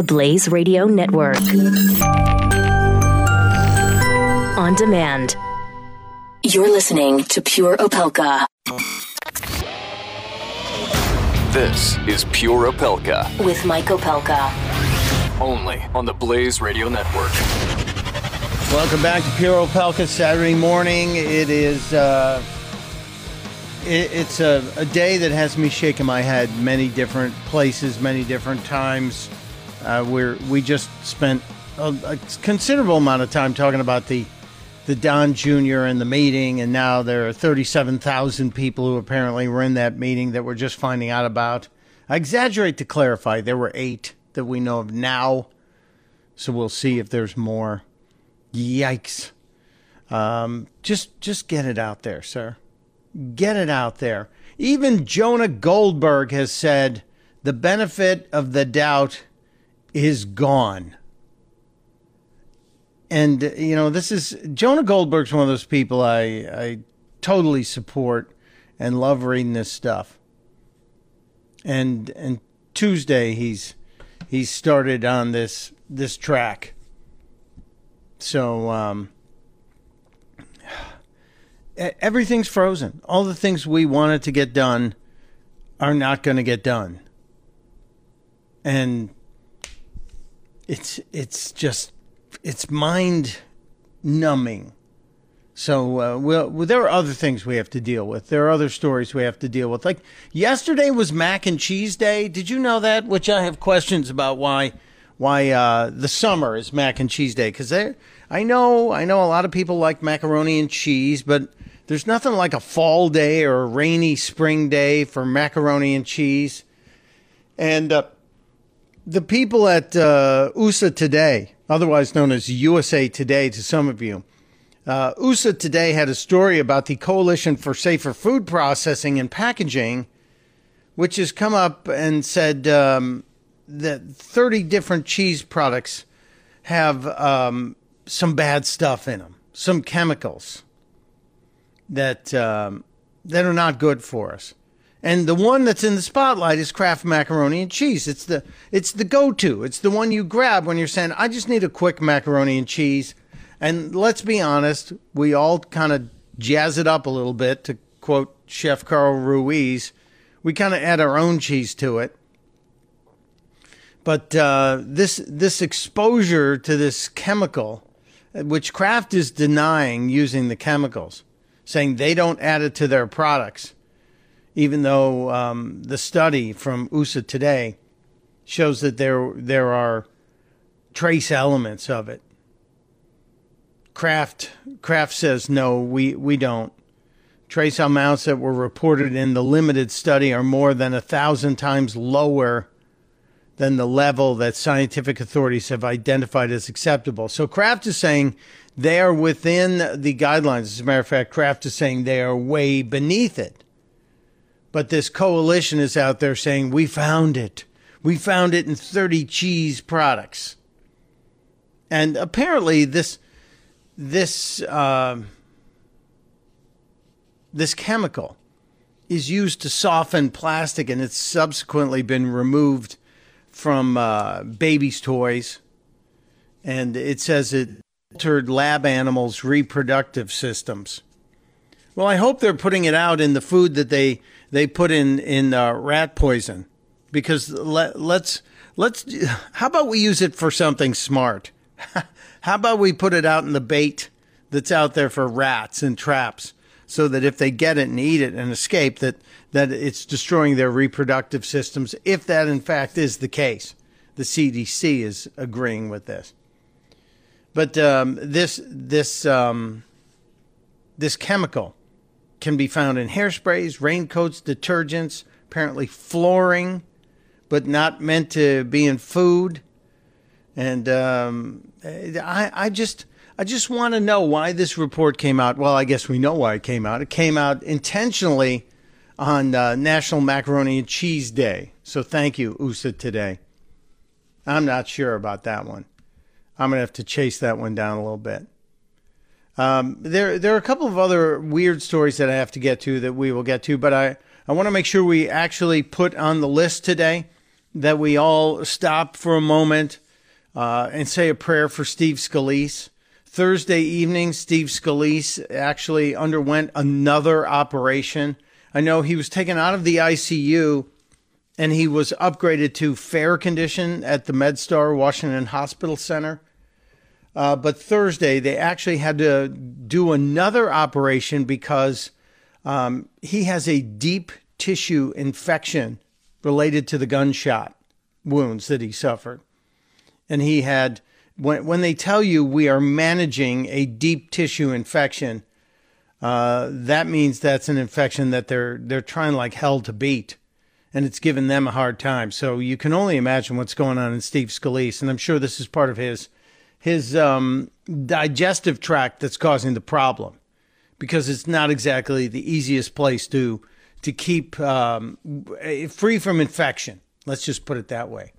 the Blaze Radio Network. On demand. You're listening to Pure Opelka. This is Pure Opelka. With Mike Opelka. Only on the Blaze Radio Network. Welcome back to Pure Opelka Saturday morning. It is uh, it, it's a, a, day that has me shaking my head many different places, many different times. Uh, we just spent a, a, considerable amount of time talking about the the Don Jr. and the meeting, and now there are 37,000 people who apparently were in that meeting that we're just finding out about. I exaggerate to clarify, there were eight that we know of now, so we'll see if there's more. Yikes! Um, just just get it out there, sir. Get it out there. Even Jonah Goldberg has said the benefit of the doubt is gone and you know this is Jonah Goldberg's one of those people I I totally support and love reading this stuff. And and Tuesday he's he's started on this this track. So um everything's frozen. All the things we wanted to get done are not going to get done. And it's it's just it's mind numbing. So uh, well, there are other things we have to deal with. There are other stories we have to deal with. Like yesterday was mac and cheese day. Did you know that? Which I have questions about why why uh, the summer is mac and cheese day because I know I know a lot of people like macaroni and cheese, but there's nothing like a fall day or a rainy spring day for macaroni and cheese. And uh, the people at uh, USA Today otherwise known as USA Today to some of you. Uh, USA Today had a story about the Coalition for Safer Food Processing and Packaging, which has come up and said um, that 30 different cheese products have um, some bad stuff in them, some chemicals that um, that are not good for us. And the one that's in the spotlight is Kraft macaroni and cheese. It's the it's the go-to. It's the one you grab when you're saying, "I just need a quick macaroni and cheese." And let's be honest, we all kind of jazz it up a little bit to quote Chef Carl Ruiz. We kind of add our own cheese to it. But uh, this this exposure to this chemical, which Kraft is denying using the chemicals, saying they don't add it to their products even though um, the study from USA Today shows that there there are trace elements of it. Kraft Kraft says no, we we don't. Trace amounts that were reported in the limited study are more than a thousand times lower than the level that scientific authorities have identified as acceptable. So Kraft is saying they are within the guidelines. As a matter of fact, Kraft is saying they are way beneath it. But this coalition is out there saying, we found it. We found it in 30 cheese products. And apparently, this, this, uh, this chemical is used to soften plastic and it's subsequently been removed from uh, babies' toys. And it says it altered lab animals' reproductive systems. Well, I hope they're putting it out in the food that they they put in in uh, rat poison because let, let's let's how about we use it for something smart? how about we put it out in the bait that's out there for rats and traps so that if they get it and eat it and escape that that it's destroying their reproductive systems if that in fact is the case. The CDC is agreeing with this. But um, this this um, this chemical can be found in hairsprays, raincoats, detergents, apparently flooring, but not meant to be in food. And um, I, I just, I just want to know why this report came out. Well, I guess we know why it came out. It came out intentionally on uh, National Macaroni and Cheese Day. So thank you, USA Today. I'm not sure about that one. I'm gonna have to chase that one down a little bit. Um, there, there are a couple of other weird stories that I have to get to that we will get to, but I, I want to make sure we actually put on the list today that we all stop for a moment uh, and say a prayer for Steve Scalise. Thursday evening, Steve Scalise actually underwent another operation. I know he was taken out of the ICU and he was upgraded to fair condition at the MedStar Washington Hospital Center. Uh, but Thursday, they actually had to do another operation because um, he has a deep tissue infection related to the gunshot wounds that he suffered. And he had, when, when they tell you we are managing a deep tissue infection, uh, that means that's an infection that they're they're trying like hell to beat, and it's given them a hard time. So you can only imagine what's going on in Steve Scalise, and I'm sure this is part of his his um, digestive tract that's causing the problem, because it's not exactly the easiest place to to keep um, free from infection. Let's just put it that way.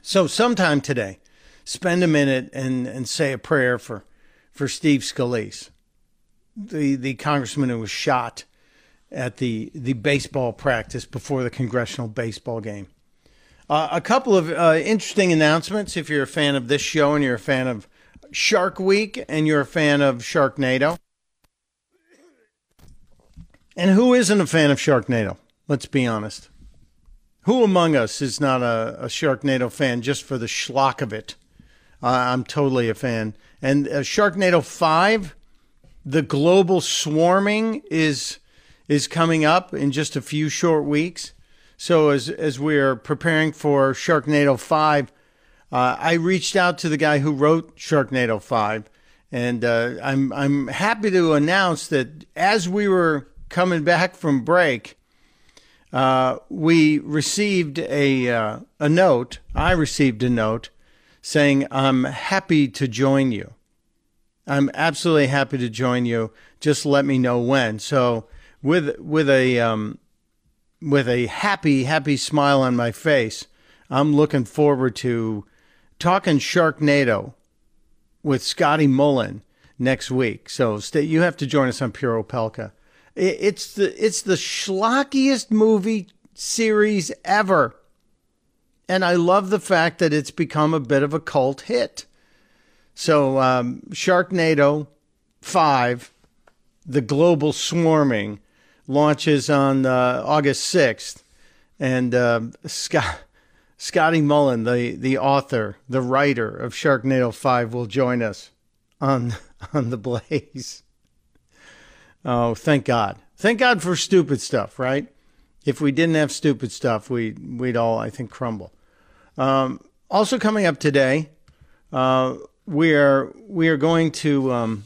So sometime today, spend a minute and, and say a prayer for, for Steve Scalise the the congressman who was shot at the the baseball practice before the congressional baseball game. Uh, a couple of uh, interesting announcements. If you're a fan of this show and you're a fan of Shark Week and you're a fan of Sharknado, and who isn't a fan of Sharknado? Let's be honest. Who among us is not a, a Sharknado fan just for the schlock of it? Uh, I'm totally a fan. And uh, Sharknado 5 the global swarming is is coming up in just a few short weeks. So as as we're preparing for Sharknado five, uh, I reached out to the guy who wrote Sharknado five, and uh, I'm I'm happy to announce that as we were coming back from break, uh, we received a uh, a note. I received a note saying I'm happy to join you. I'm absolutely happy to join you. Just let me know when. So with with a um, with a happy happy smile on my face, I'm looking forward to talking Sharknado with Scotty Mullen next week. So stay, you have to join us on Pure Opelka. It, it's the it's the schlockiest movie series ever. And I love the fact that it's become a bit of a cult hit. So um, Sharknado 5, the global swarming, launches on uh, August 6th. And uh, Scott, Scotty Mullen, the, the author, the writer of Sharknado 5, will join us on, on the blaze. Oh, thank God. Thank God for stupid stuff, right? If we didn't have stupid stuff, we, we'd all, I think, crumble. Um, also coming up today, uh, we are we are going to um,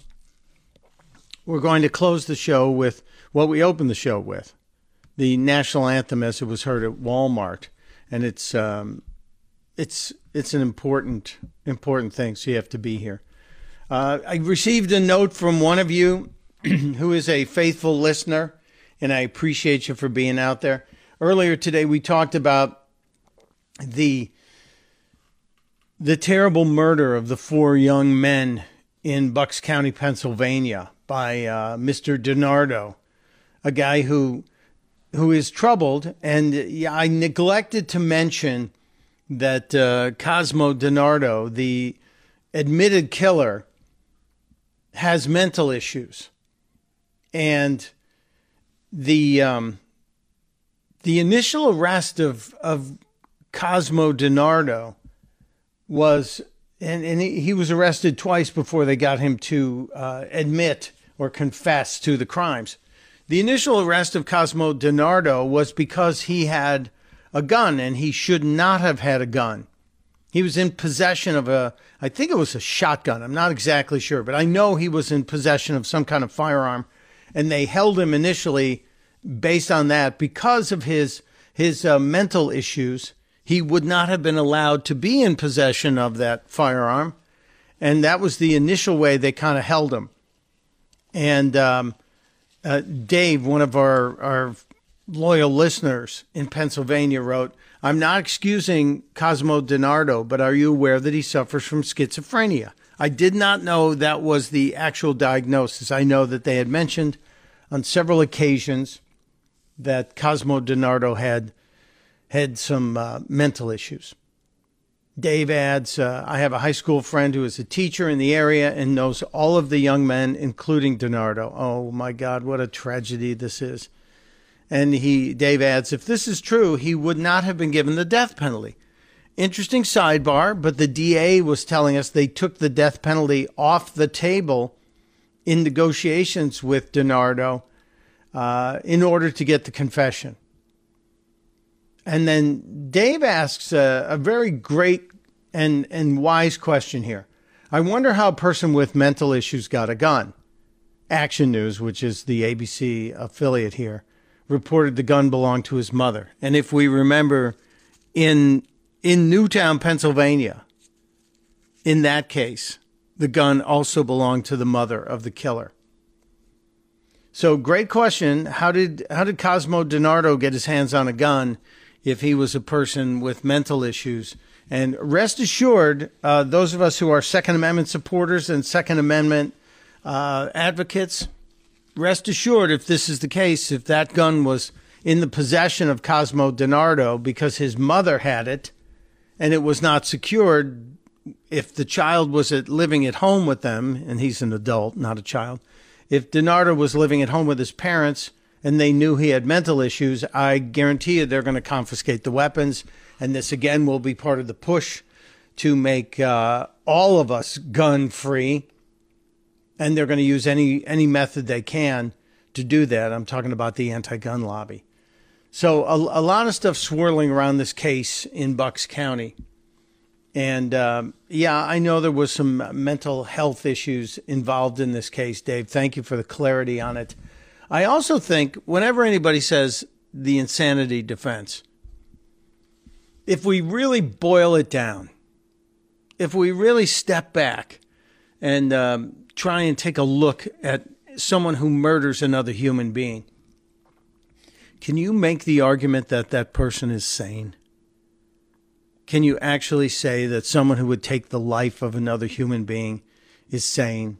we're going to close the show with what we opened the show with, the national anthem as it was heard at Walmart, and it's um, it's it's an important important thing. So you have to be here. Uh, I received a note from one of you who is a faithful listener, and I appreciate you for being out there. Earlier today, we talked about the the terrible murder of the four young men in Bucks County, Pennsylvania, by uh, Mr. DiNardo, a guy who who is troubled. And I neglected to mention that uh, Cosmo DiNardo, the admitted killer, has mental issues, and the um, the initial arrest of of Cosmo DiNardo was, and, and he was arrested twice before they got him to uh, admit or confess to the crimes. The initial arrest of Cosmo DiNardo was because he had a gun and he should not have had a gun. He was in possession of a, I think it was a shotgun. I'm not exactly sure, but I know he was in possession of some kind of firearm. And they held him initially based on that because of his his uh, mental issues he would not have been allowed to be in possession of that firearm. And that was the initial way they kind of held him. And um, uh, Dave, one of our, our loyal listeners in Pennsylvania, wrote, I'm not excusing Cosmo DiNardo, but are you aware that he suffers from schizophrenia? I did not know that was the actual diagnosis. I know that they had mentioned on several occasions that Cosmo DiNardo had had some uh, mental issues. Dave adds, uh, I have a high school friend who is a teacher in the area and knows all of the young men, including DiNardo. Oh my God, what a tragedy this is. And he, Dave adds, if this is true, he would not have been given the death penalty. Interesting sidebar, but the DA was telling us they took the death penalty off the table in negotiations with DiNardo uh, in order to get the confession. And then Dave asks a, a very great and, and wise question here. I wonder how a person with mental issues got a gun. Action News, which is the ABC affiliate here, reported the gun belonged to his mother. And if we remember, in in Newtown, Pennsylvania, in that case, the gun also belonged to the mother of the killer. So, great question. How did how did Cosmo DiNardo get his hands on a gun? If he was a person with mental issues. And rest assured, uh, those of us who are Second Amendment supporters and Second Amendment uh, advocates, rest assured, if this is the case, if that gun was in the possession of Cosmo DiNardo because his mother had it and it was not secured, if the child was at, living at home with them, and he's an adult, not a child, if DiNardo was living at home with his parents, and they knew he had mental issues, I guarantee you they're going to confiscate the weapons. And this again will be part of the push to make uh, all of us gun free. And they're going to use any any method they can to do that. I'm talking about the anti-gun lobby. So a, a lot of stuff swirling around this case in Bucks County. And um, yeah, I know there was some mental health issues involved in this case, Dave. Thank you for the clarity on it. I also think whenever anybody says the insanity defense, if we really boil it down, if we really step back and um, try and take a look at someone who murders another human being, can you make the argument that that person is sane? Can you actually say that someone who would take the life of another human being is sane?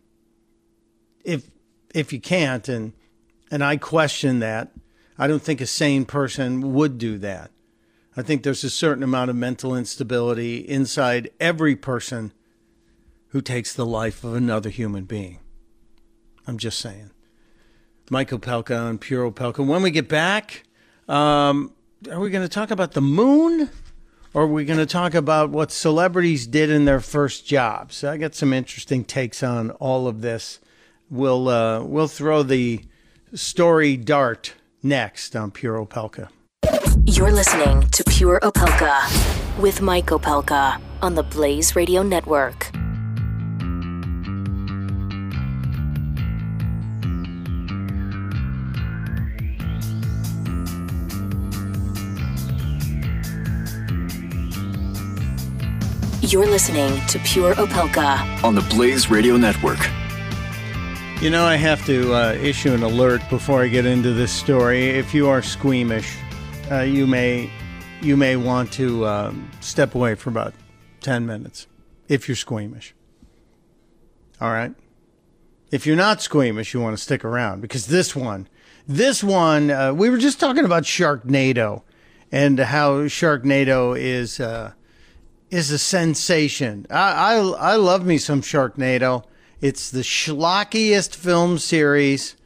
If if you can't, and and I question that. I don't think a sane person would do that. I think there's a certain amount of mental instability inside every person who takes the life of another human being. I'm just saying. Mike Opelka and Pure Opelka. When we get back, um, are we going to talk about the moon? Or are we going to talk about what celebrities did in their first jobs? I got some interesting takes on all of this. We'll uh, we'll throw the story dart next on Pure Opelka. You're listening to Pure Opelka with Mike Opelka on the Blaze Radio Network. You're listening to Pure Opelka on the Blaze Radio Network. You know, I have to uh, issue an alert before I get into this story. If you are squeamish, uh, you may you may want to um, step away for about ten minutes. If you're squeamish, all right. If you're not squeamish, you want to stick around because this one, this one, uh, we were just talking about Sharknado and how Sharknado is uh, is a sensation. I, I I love me some Sharknado. It's the schlockiest film series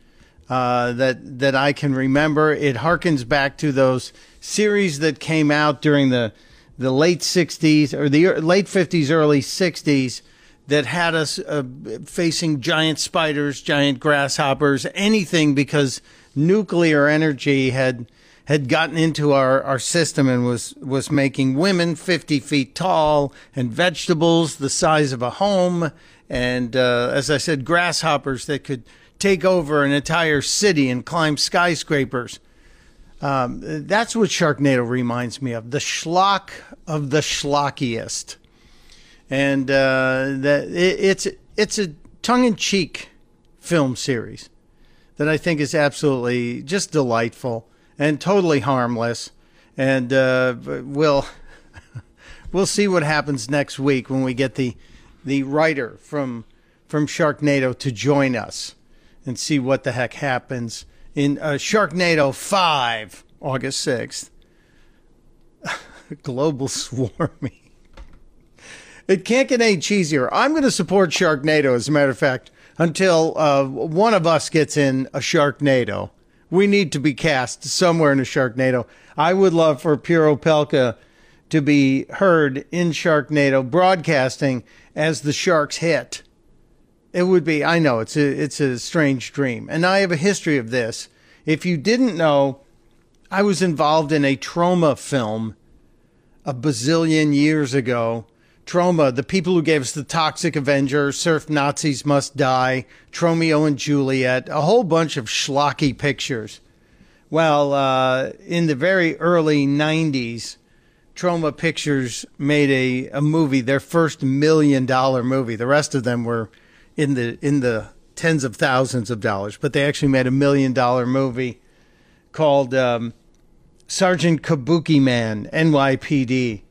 uh, that that I can remember. It harkens back to those series that came out during the the late '60s or the late '50s, early '60s that had us uh, facing giant spiders, giant grasshoppers, anything because nuclear energy had had gotten into our, our system and was was making women 50 feet tall and vegetables the size of a home and uh, as I said, grasshoppers that could take over an entire city and climb skyscrapers. Um, that's what Sharknado reminds me of the schlock of the schlockiest. And uh, that it, it's it's a tongue in cheek film series that I think is absolutely just delightful and totally harmless. And uh, we'll we'll see what happens next week when we get the the writer from from Sharknado to join us and see what the heck happens in uh, Sharknado 5, August 6th. global swarming. It can't get any cheesier. I'm going to support Sharknado, as a matter of fact, until uh, one of us gets in a Sharknado. We need to be cast somewhere in a Sharknado. I would love for Pure Opelka to be heard in Sharknado broadcasting as the sharks hit. It would be, I know, it's a, it's a strange dream. And I have a history of this. If you didn't know, I was involved in a Troma film a bazillion years ago. Troma, the people who gave us the Toxic Avenger, Surf Nazis Must Die, Tromeo and Juliet, a whole bunch of schlocky pictures. Well, uh, in the very early 90s, Troma Pictures made a, a movie, their first million dollar movie. The rest of them were in the in the tens of thousands of dollars, but they actually made a million dollar movie called um, Sergeant Kabuki Man, NYPD,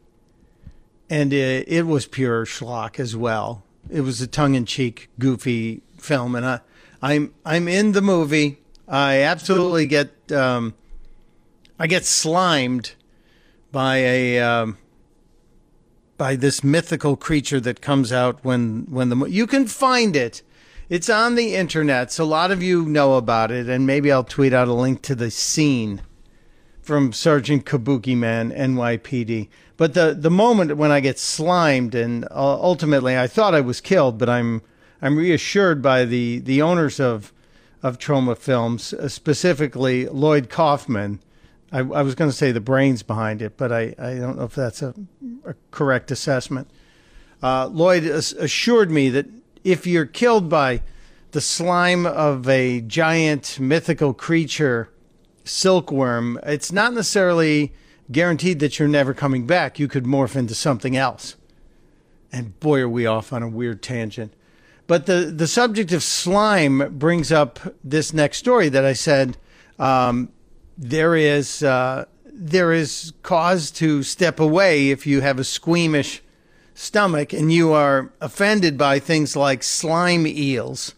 and it, it was pure schlock as well. It was a tongue in cheek, goofy film, and I, I'm I'm in the movie. I absolutely get um, I get slimed by a um, by this mythical creature that comes out when when the you can find it. It's on the internet, so a lot of you know about it, and maybe I'll tweet out a link to the scene from Sergeant Kabuki Man, NYPD. But the the moment when I get slimed, and uh, ultimately I thought I was killed, but I'm I'm reassured by the the owners of of Troma Films, uh, specifically Lloyd Kaufman, I, I was going to say the brains behind it, but I, I don't know if that's a, a correct assessment. Uh, Lloyd assured me that if you're killed by the slime of a giant mythical creature, silkworm, it's not necessarily guaranteed that you're never coming back. You could morph into something else. And boy, are we off on a weird tangent. But the, the subject of slime brings up this next story that I said um, there is uh, there is cause to step away if you have a squeamish stomach and you are offended by things like slime eels.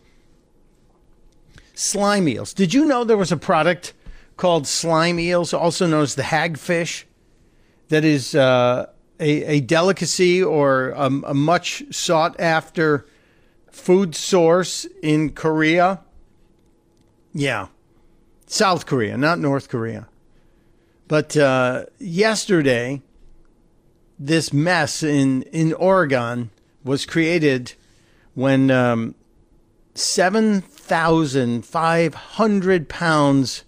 Slime eels. Did you know there was a product called slime eels, also known as the hagfish, that is uh, a, a delicacy or a, a much sought after food source in Korea? Yeah. South Korea, not North Korea. But uh, yesterday, this mess in, in Oregon was created when um, 7,500 pounds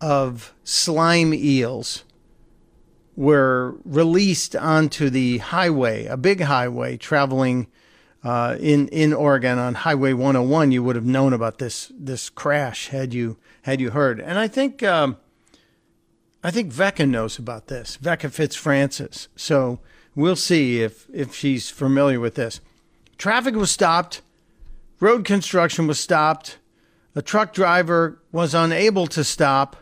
of slime eels were released onto the highway, a big highway traveling uh, in in Oregon on Highway 101. You would have known about this this crash had you had you heard? And I think um, I think Vecca knows about this. Vecca Fitzfrancis. So we'll see if if she's familiar with this. Traffic was stopped. Road construction was stopped. A truck driver was unable to stop.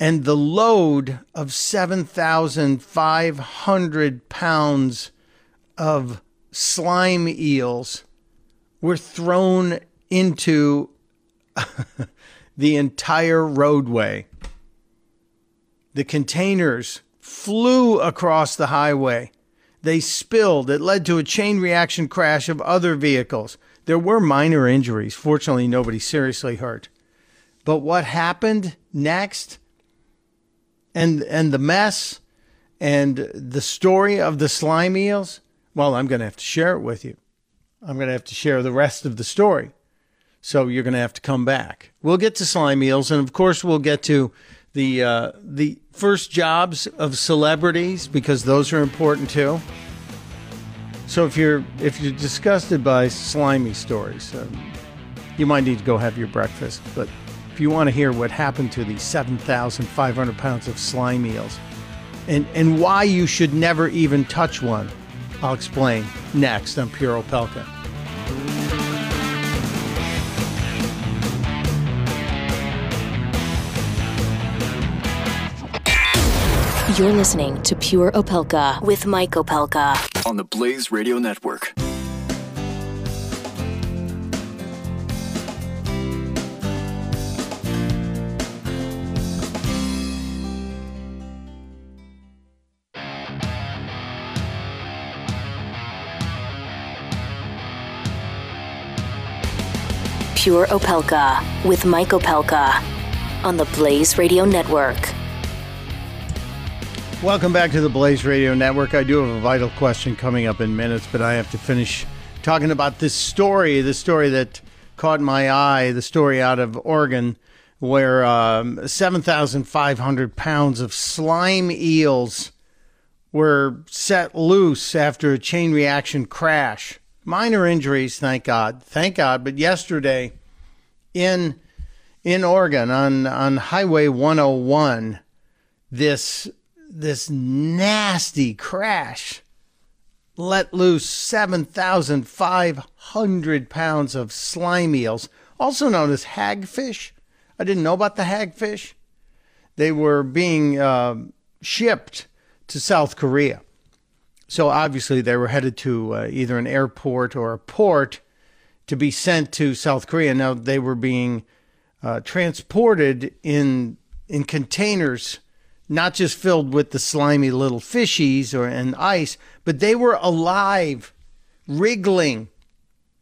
And the load of 7,500 pounds of slime eels were thrown into the entire roadway. The containers flew across the highway. They spilled. It led to a chain reaction crash of other vehicles. There were minor injuries. Fortunately, nobody seriously hurt. But what happened next and and the mess and the story of the slime eels, well, I'm going to have to share it with you. I'm going to have to share the rest of the story. So you're going to have to come back. We'll get to slime eels, and of course, we'll get to the uh, the first jobs of celebrities because those are important too. So if you're if you're disgusted by slimy stories, um, you might need to go have your breakfast. But if you want to hear what happened to these 7,500 pounds of slime eels and and why you should never even touch one, I'll explain next on Pure Opelka. You're listening to Pure Opelka with Mike Opelka on the Blaze Radio Network. Pure Opelka with Mike Opelka on the Blaze Radio Network. Welcome back to the Blaze Radio Network. I do have a vital question coming up in minutes, but I have to finish talking about this story, the story that caught my eye, the story out of Oregon, where um, 7,500 pounds of slime eels were set loose after a chain reaction crash. Minor injuries, thank God, thank God. But yesterday, in in Oregon on on Highway 101, this this nasty crash let loose 7,500 pounds of slime eels, also known as hagfish. I didn't know about the hagfish. They were being uh, shipped to South Korea. So obviously they were headed to uh, either an airport or a port to be sent to South Korea. Now they were being uh, transported in in containers, not just filled with the slimy little fishies or and ice, but they were alive, wriggling.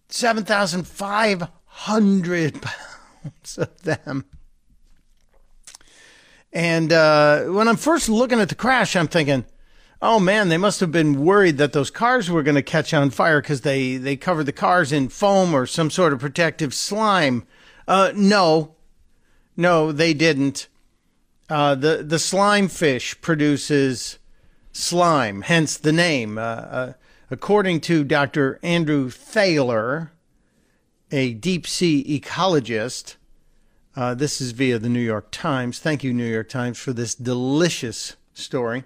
Seven thousand five hundred pounds of them. And uh, when I'm first looking at the crash, I'm thinking, oh man, they must have been worried that those cars were going to catch on fire because they, they covered the cars in foam or some sort of protective slime. Uh, no, no, they didn't. Uh, the, the slime fish produces slime, hence the name. Uh, uh according to Dr. Andrew Thaler, a deep sea ecologist, uh, this is via the New York Times. Thank you, New York Times, for this delicious story.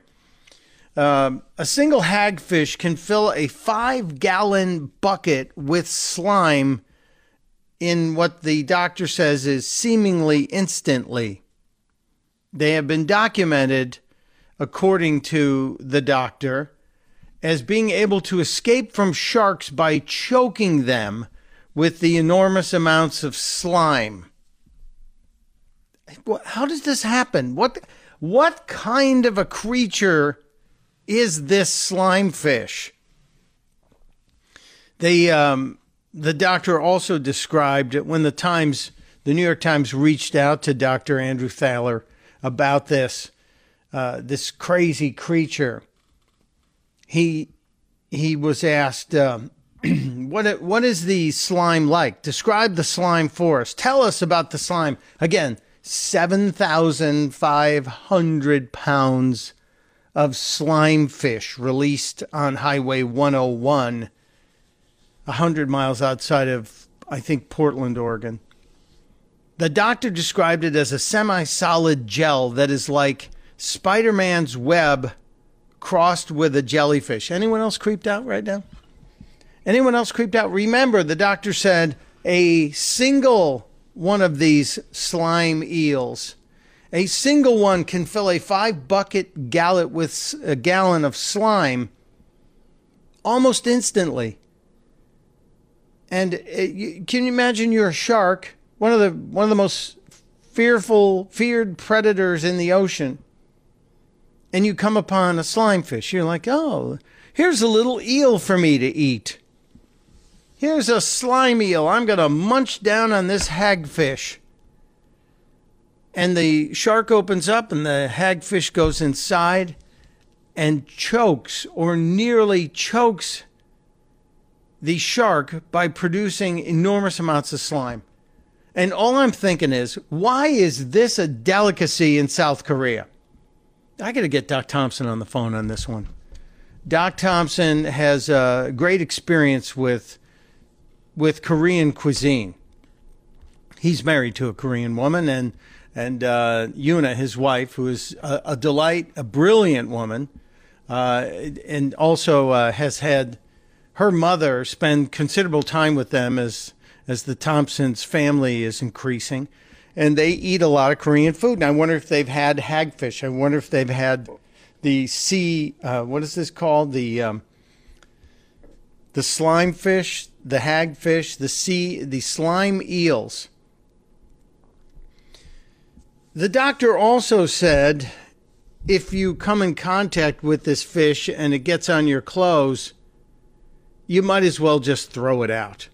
Um, a single hagfish can fill a five gallon bucket with slime in what the doctor says is seemingly instantly. They have been documented, according to the doctor, as being able to escape from sharks by choking them with the enormous amounts of slime. How does this happen? What what kind of a creature is this slime fish? The um, the doctor also described it when the Times, the New York Times, reached out to Dr. Andrew Thaler about this uh, this crazy creature. He he was asked, um, "What what is the slime like? Describe the slime for us. Tell us about the slime." Again, seven thousand five hundred pounds of slime fish released on Highway 101, 100 miles outside of, I think, Portland, Oregon. The doctor described it as a semi solid gel that is like Spider Man's web crossed with a jellyfish. Anyone else creeped out right now? Anyone else creeped out? Remember, the doctor said a single one of these slime eels a single one can fill a five bucket gallon with a gallon of slime almost instantly. And it, uh, can you imagine you're a shark, one of the one of the most fearful, feared predators in the ocean, and you come upon a slime fish. You're like, oh, here's a little eel for me to eat. Here's a slime eel. I'm going to munch down on this hagfish and the shark opens up and the hagfish goes inside and chokes or nearly chokes the shark by producing enormous amounts of slime. And all I'm thinking is, why is this a delicacy in South Korea? I got to get Doc Thompson on the phone on this one. Doc Thompson has a great experience with with Korean cuisine. He's married to a Korean woman and and uh, Yuna, his wife, who is a, a delight, a brilliant woman, uh, and also uh, has had her mother spend considerable time with them as as the Thompsons' family is increasing, and they eat a lot of Korean food. And I wonder if they've had hagfish. I wonder if they've had the sea. Uh, what is this called? The um, the slime fish, the hagfish, the sea, the slime eels the doctor also said if you come in contact with this fish and it gets on your clothes, you might as well just throw it out.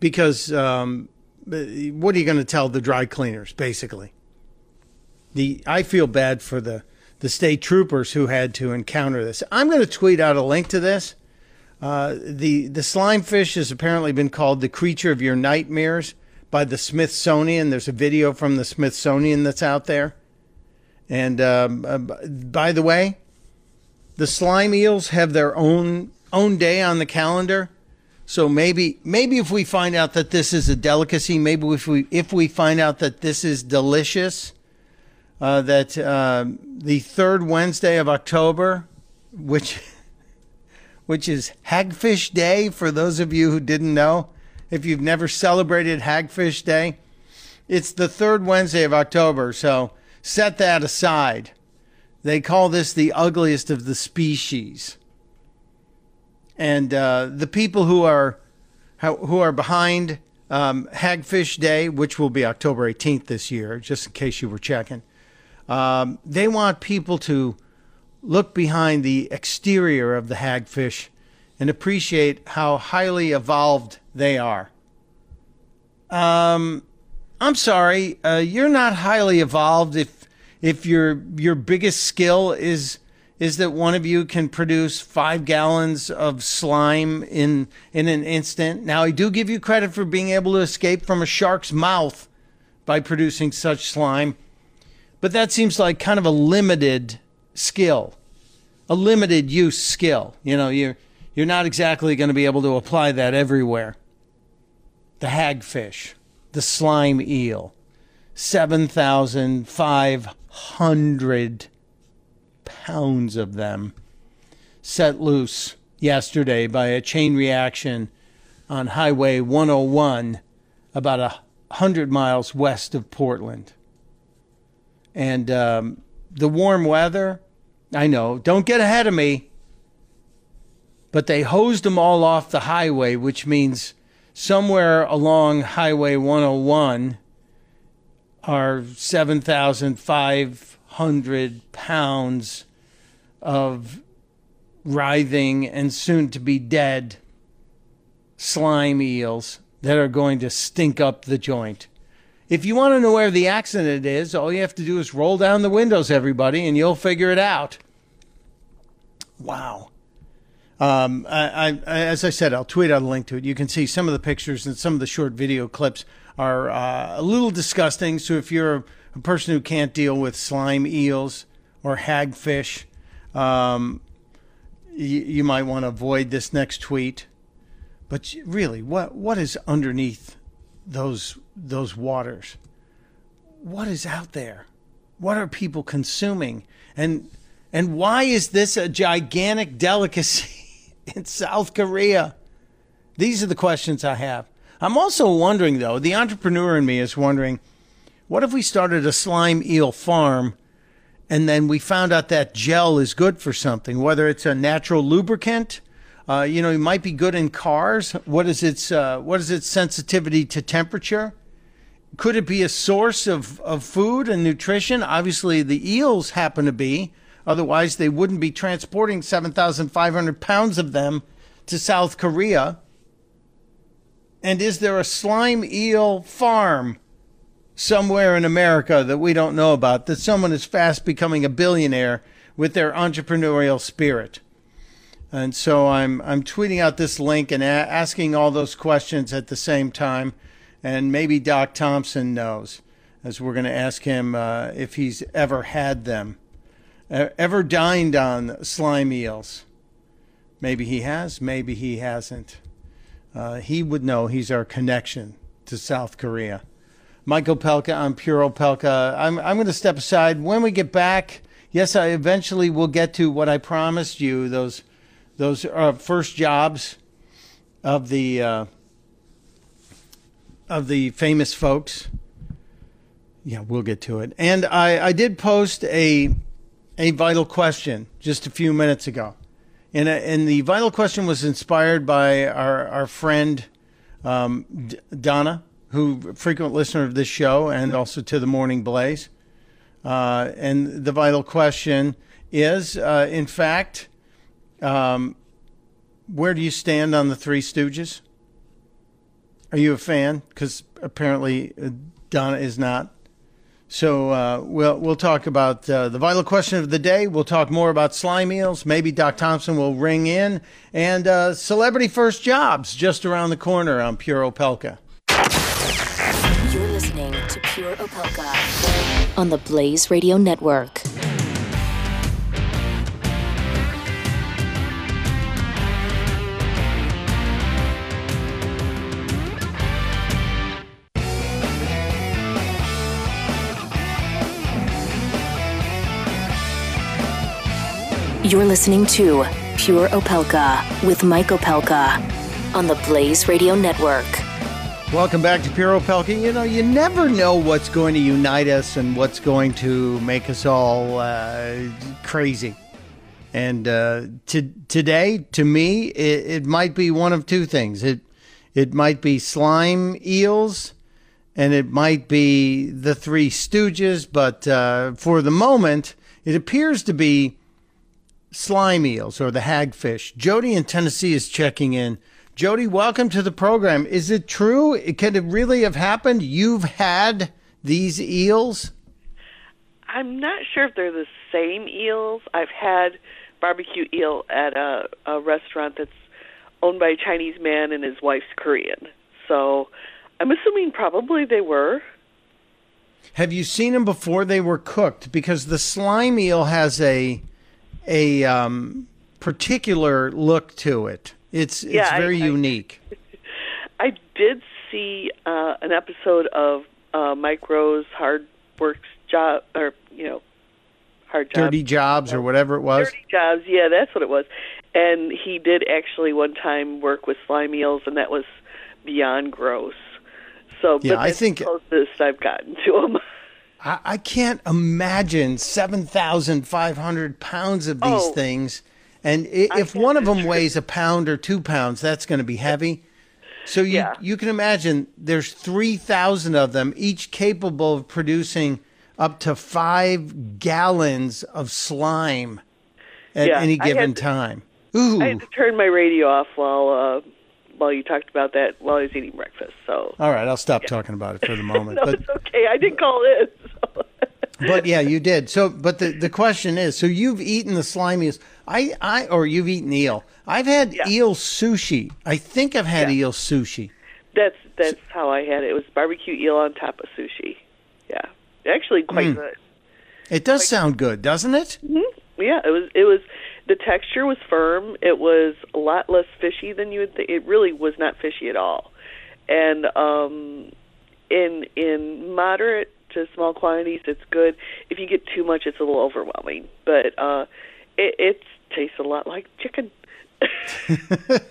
because um, what are you going to tell the dry cleaners? Basically, the I feel bad for the the state troopers who had to encounter this. I'm going to tweet out a link to this. Uh, the the slime fish has apparently been called the creature of your nightmares by the Smithsonian. There's a video from the Smithsonian that's out there. And um, uh, by the way, the slime eels have their own own day on the calendar. So maybe maybe if we find out that this is a delicacy, maybe if we if we find out that this is delicious, uh, that uh, the third Wednesday of October, which which is Hagfish Day for those of you who didn't know, if you've never celebrated Hagfish Day, it's the third Wednesday of October. So set that aside. They call this the ugliest of the species. And uh, the people who are who are behind um, Hagfish Day, which will be October 18th this year, just in case you were checking, um, they want people to look behind the exterior of the hagfish and appreciate how highly evolved they are. Um, I'm sorry, uh, you're not highly evolved if if your your biggest skill is is that one of you can produce five gallons of slime in in an instant. Now I do give you credit for being able to escape from a shark's mouth by producing such slime, but that seems like kind of a limited skill, a limited use skill. You know, you're you're not exactly going to be able to apply that everywhere. The hagfish, the slime eel, seven thousand five hundred pounds of them set loose yesterday by a chain reaction on Highway 101 about a hundred miles west of Portland. And um, the warm weather, I know, don't get ahead of me, but they hosed them all off the highway, which means somewhere along Highway 101 are 7,500 pounds of writhing and soon to be dead slime eels that are going to stink up the joint. If you want to know where the accident is, all you have to do is roll down the windows, everybody, and you'll figure it out. Wow. Um, I, I, as I said, I'll tweet out a link to it. You can see some of the pictures and some of the short video clips are uh, a little disgusting. So if you're a, person who can't deal with slime eels or hagfish, um, you, you might want to avoid this next tweet. But really, what what is underneath those those waters? What is out there? What are people consuming? And and why is this a gigantic delicacy in South Korea? These are the questions I have. I'm also wondering though, the entrepreneur in me is wondering, what if we started a slime eel farm and then we found out that gel is good for something, whether it's a natural lubricant. Uh, you know, it might be good in cars. What is its uh, what is its sensitivity to temperature? Could it be a source of, of food and nutrition? Obviously, the eels happen to be. Otherwise, they wouldn't be transporting 7,500 pounds of them to South Korea. And is there a slime eel farm somewhere in America that we don't know about, that someone is fast becoming a billionaire with their entrepreneurial spirit. And so I'm I'm tweeting out this link and a- asking all those questions at the same time, and maybe Doc Thompson knows, as we're going to ask him uh, if he's ever had them, ever dined on slime eels. Maybe he has, maybe he hasn't. Uh, he would know. He's our connection to South Korea. Mike Opelka. I'm Pure Opelka. I'm, I'm going to step aside. When we get back, yes, I eventually will get to what I promised you those, those uh, first jobs of the, uh, of the famous folks. Yeah, we'll get to it. And I, I did post a, a vital question just a few minutes ago. And, uh, and the vital question was inspired by our, our friend um, D- Donna who frequent listener of this show and also to the Morning Blaze. Uh, and the vital question is, uh, in fact, um, where do you stand on the Three Stooges? Are you a fan? Because apparently uh, Donna is not. So uh, we'll we'll talk about uh, the vital question of the day. We'll talk more about slime eels. Maybe Doc Thompson will ring in and uh, celebrity first jobs just around the corner on Pure Opelka. You're listening to Pure Opelka on the Blaze Radio Network. You're listening to Pure Opelka with Mike Opelka on the Blaze Radio Network. Welcome back to Pure Opelka. You know, you never know what's going to unite us and what's going to make us all uh, crazy. And uh, to, today, to me, it, it might be one of two things. It it might be slime eels, and it might be the Three Stooges. But uh, for the moment, it appears to be slime eels or the hagfish. Jody in Tennessee is checking in. Jody, welcome to the program. Is it true? Could it really have happened? You've had these eels? I'm not sure if they're the same eels. I've had barbecue eel at a, a restaurant that's owned by a Chinese man and his wife's Korean. So I'm assuming probably they were. Have you seen them before they were cooked? Because the slime eel has a a um, particular look to it. It's it's Yeah, I- very I- unique. I did see uh, an episode of uh, Mike Rowe's Hard Works Job, or you know, Hard Job. Dirty jobs or whatever it was. Dirty Jobs. Yeah, that's what it was. And he did actually one time work with slime eels, and that was beyond gross. So, Yeah, but I think- closest I've gotten to them. I, I can't imagine 7,500 pounds of these Oh. things. And if one of them weighs a pound or two pounds, that's going to be heavy. So you, Yeah. you can imagine there's 3,000 of them, each capable of producing up to five gallons of slime at Yeah, any given to- time. Ooh. I had to turn my radio off while uh, while you talked about that while I was eating breakfast. So All right, I'll stop talking about it for the moment. no, but it's okay. I did call in. So. but yeah, you did. So, but the, the question is, so you've eaten the slimiest. I, I, or you've eaten eel. I've had Yeah. eel sushi. I think I've had Yeah. eel sushi. That's that's how I had it. It was barbecue eel on top of sushi. Yeah, actually quite Mm. good. It does sound good, doesn't it? Yeah, it was. It was. The texture was firm. It was a lot less fishy than you would think. It really was not fishy at all. And um, in in moderate to small quantities, it's good. If you get too much, it's a little overwhelming. But uh, it, it tastes a lot like chicken.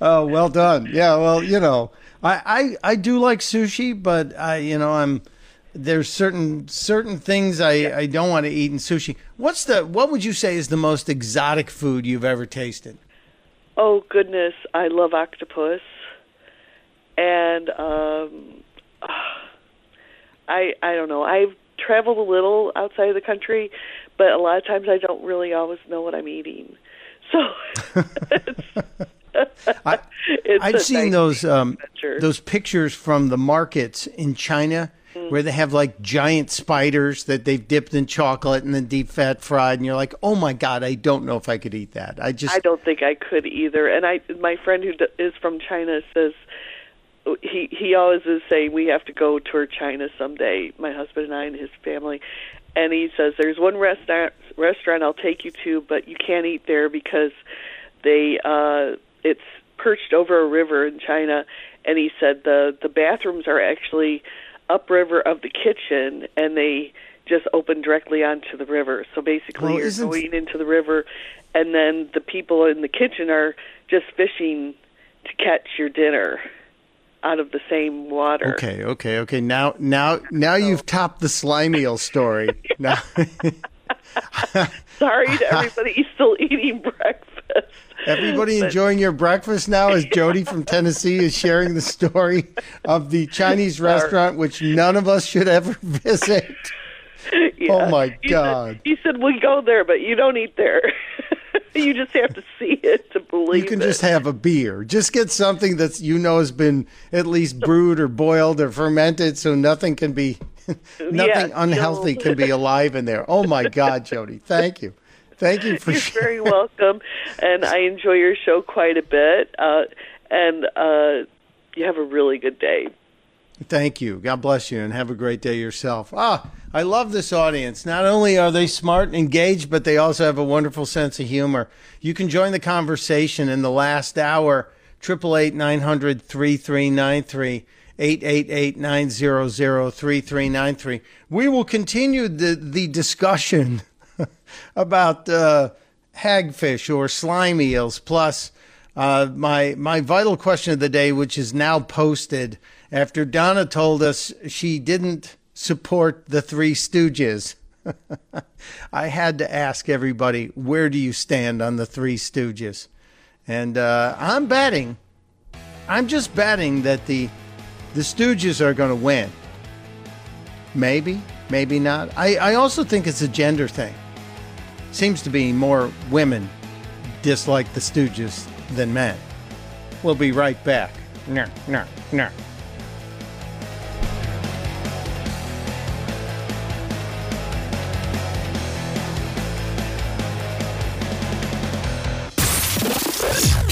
Oh, well done. Yeah, well, you know, I, I, I do like sushi, but I, you know, I'm there's certain certain things I, I don't want to eat in sushi. What's the what would you say is the most exotic food you've ever tasted? Oh goodness, I love octopus, and um, I I don't know. I've traveled a little outside of the country, but a lot of times I don't really always know what I'm eating. So it's, I, it's I've seen nice those um, those pictures from the markets in China Mm. where they have like giant spiders that they've dipped in chocolate and then deep fat fried, and you're like, oh my god, I don't know if I could eat that. I just I don't think I could either. And I, my friend who d- is from China says he he always is saying we have to go tour China someday. My husband and I and his family. And he says there's one restaurant restaurant I'll take you to, but you can't eat there because they uh it's perched over a river in China. And he said the the bathrooms are actually upriver of the kitchen, and they just open directly onto the river. So basically, Well, you're going into the river, and then the people in the kitchen are just fishing to catch your dinner out of the same water. Okay, okay, okay. Now, now, now you've topped the slime eel story. Now, Sorry to everybody who's still eating breakfast. everybody But- enjoying your breakfast now as Jody from Tennessee is sharing the story of the Chinese restaurant which none of us should ever visit. Yeah. Oh, my He said- God. he said we go there, but you don't eat there. you just have to see it to believe You can it. just have a beer. Just get something that you know has been at least brewed or boiled or fermented, so nothing can be nothing Yeah, unhealthy no. can be alive in there. Oh my God, Jody, thank you, thank you for You're sharing. very welcome, and I enjoy your show quite a bit. Uh, and uh, you have a really good day. Thank you. God bless you and have a great day yourself. Ah, I love this audience. Not only are they smart and engaged, but they also have a wonderful sense of humor. You can join the conversation in the last hour. 888 900 3393 888 900 3393. We will continue the, the discussion about uh, hagfish or slime eels, plus uh, my my vital question of the day, which is now posted after Donna told us she didn't support the Three Stooges. I had to ask everybody, where do you stand on the Three Stooges? And uh, I'm betting, I'm just betting that the the Stooges are going to win. Maybe, maybe not. I, I also think it's a gender thing. Seems to be more women dislike the Stooges than men. We'll be right back. No, no, no.